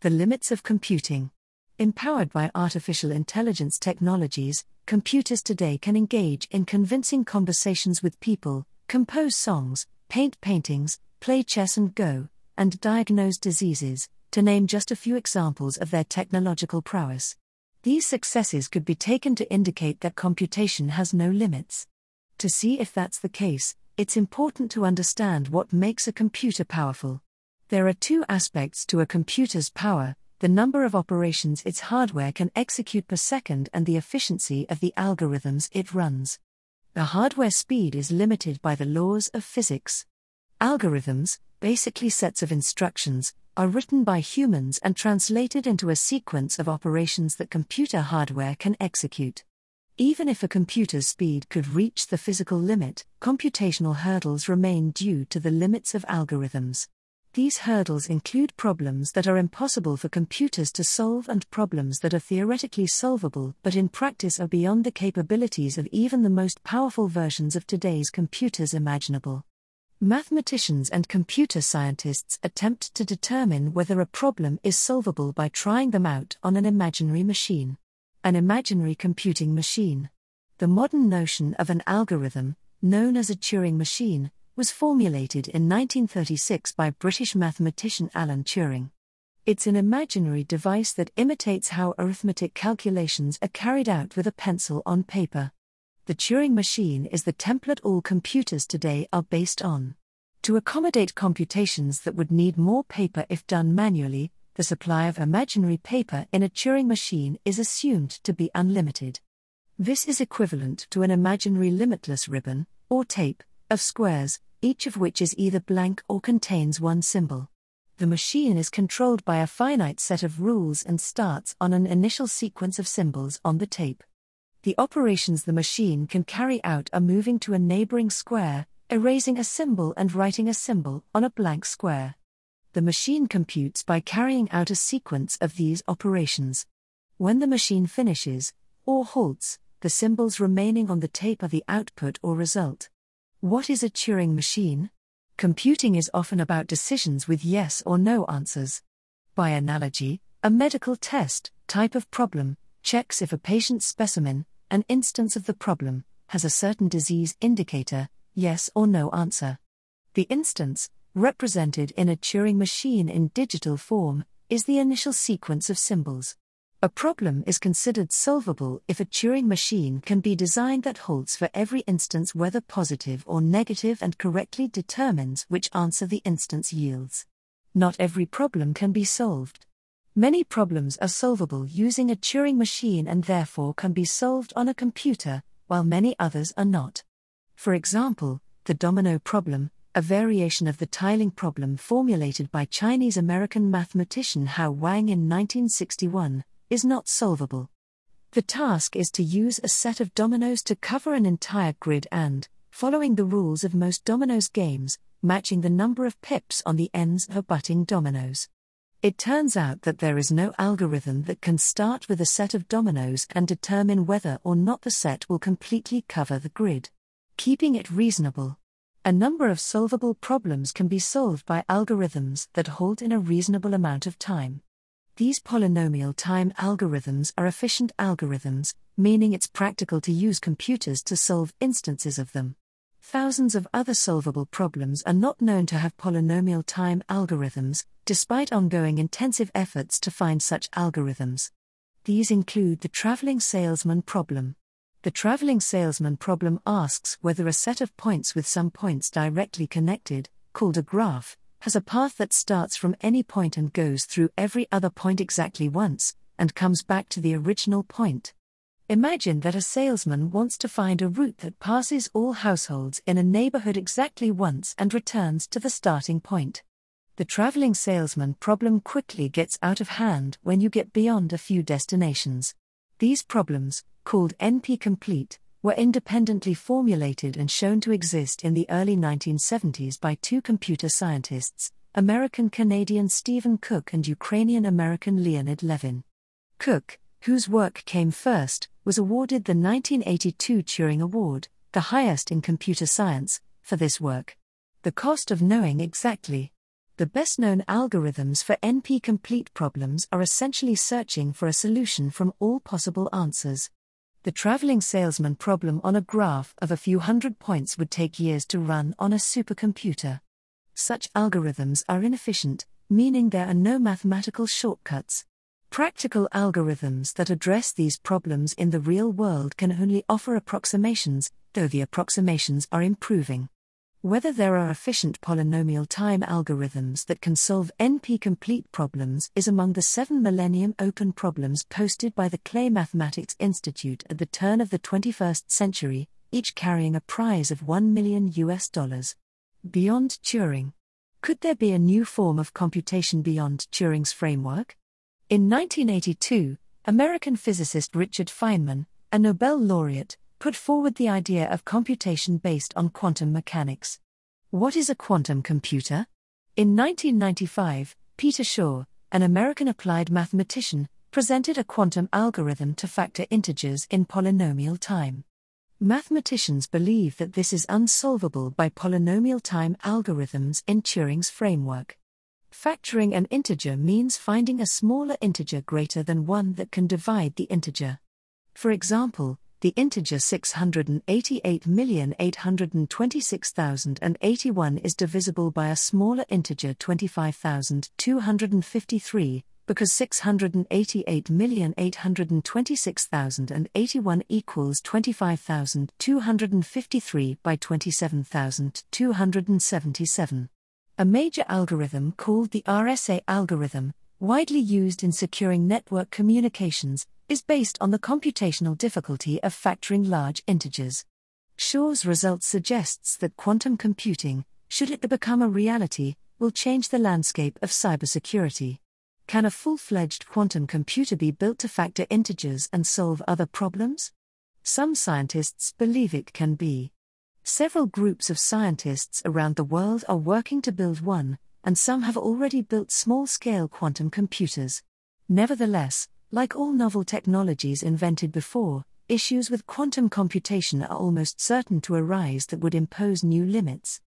The limits of computing. Empowered by artificial intelligence technologies, computers today can engage in convincing conversations with people, compose songs, paint paintings, play chess and Go, and diagnose diseases, to name just a few examples of their technological prowess. These successes could be taken to indicate that computation has no limits. To see if that's the case, it's important to understand what makes a computer powerful. There are two aspects to a computer's power the number of operations its hardware can execute per second and the efficiency of the algorithms it runs. The hardware speed is limited by the laws of physics. Algorithms, basically sets of instructions, are written by humans and translated into a sequence of operations that computer hardware can execute. Even if a computer's speed could reach the physical limit, computational hurdles remain due to the limits of algorithms. These hurdles include problems that are impossible for computers to solve and problems that are theoretically solvable but in practice are beyond the capabilities of even the most powerful versions of today's computers imaginable. Mathematicians and computer scientists attempt to determine whether a problem is solvable by trying them out on an imaginary machine. An imaginary computing machine. The modern notion of an algorithm, known as a Turing machine, was formulated in 1936 by British mathematician Alan Turing. It's an imaginary device that imitates how arithmetic calculations are carried out with a pencil on paper. The Turing machine is the template all computers today are based on. To accommodate computations that would need more paper if done manually, the supply of imaginary paper in a Turing machine is assumed to be unlimited. This is equivalent to an imaginary limitless ribbon, or tape, of squares, each of which is either blank or contains one symbol. The machine is controlled by a finite set of rules and starts on an initial sequence of symbols on the tape. The operations the machine can carry out are moving to a neighboring square, erasing a symbol, and writing a symbol on a blank square. The machine computes by carrying out a sequence of these operations. When the machine finishes, or halts, the symbols remaining on the tape are the output or result. What is a Turing machine? Computing is often about decisions with yes or no answers. By analogy, a medical test, type of problem, checks if a patient's specimen, an instance of the problem, has a certain disease indicator, yes or no answer. The instance, represented in a Turing machine in digital form, is the initial sequence of symbols. A problem is considered solvable if a Turing machine can be designed that halts for every instance whether positive or negative and correctly determines which answer the instance yields. Not every problem can be solved. Many problems are solvable using a Turing machine and therefore can be solved on a computer, while many others are not. For example, the domino problem, a variation of the tiling problem formulated by Chinese American mathematician Hao Wang in 1961, is not solvable. The task is to use a set of dominoes to cover an entire grid and, following the rules of most dominoes games, matching the number of pips on the ends of abutting dominoes. It turns out that there is no algorithm that can start with a set of dominoes and determine whether or not the set will completely cover the grid. Keeping it reasonable. A number of solvable problems can be solved by algorithms that halt in a reasonable amount of time. These polynomial time algorithms are efficient algorithms, meaning it's practical to use computers to solve instances of them. Thousands of other solvable problems are not known to have polynomial time algorithms, despite ongoing intensive efforts to find such algorithms. These include the traveling salesman problem. The traveling salesman problem asks whether a set of points with some points directly connected, called a graph, has a path that starts from any point and goes through every other point exactly once, and comes back to the original point. Imagine that a salesman wants to find a route that passes all households in a neighborhood exactly once and returns to the starting point. The traveling salesman problem quickly gets out of hand when you get beyond a few destinations. These problems, called NP complete, were independently formulated and shown to exist in the early 1970s by two computer scientists, American Canadian Stephen Cook and Ukrainian American Leonid Levin. Cook, whose work came first, was awarded the 1982 Turing Award, the highest in computer science, for this work. The cost of knowing exactly The best known algorithms for NP complete problems are essentially searching for a solution from all possible answers. The traveling salesman problem on a graph of a few hundred points would take years to run on a supercomputer. Such algorithms are inefficient, meaning there are no mathematical shortcuts. Practical algorithms that address these problems in the real world can only offer approximations, though the approximations are improving. Whether there are efficient polynomial time algorithms that can solve NP complete problems is among the seven Millennium Open problems posted by the Clay Mathematics Institute at the turn of the 21st century, each carrying a prize of 1 million US dollars. Beyond Turing. Could there be a new form of computation beyond Turing's framework? In 1982, American physicist Richard Feynman, a Nobel laureate, put forward the idea of computation based on quantum mechanics. What is a quantum computer? In 1995, Peter Shor, an American applied mathematician, presented a quantum algorithm to factor integers in polynomial time. Mathematicians believe that this is unsolvable by polynomial time algorithms in Turing's framework. Factoring an integer means finding a smaller integer greater than one that can divide the integer. For example, the integer 688,826,081 is divisible by a smaller integer 25,253, because 688,826,081 equals 25,253 by 27,277. A major algorithm called the RSA algorithm, widely used in securing network communications, is based on the computational difficulty of factoring large integers. Shor's result suggests that quantum computing, should it become a reality, will change the landscape of cybersecurity. Can a full fledged quantum computer be built to factor integers and solve other problems? Some scientists believe it can be. Several groups of scientists around the world are working to build one, and some have already built small scale quantum computers. Nevertheless, like all novel technologies invented before, issues with quantum computation are almost certain to arise that would impose new limits.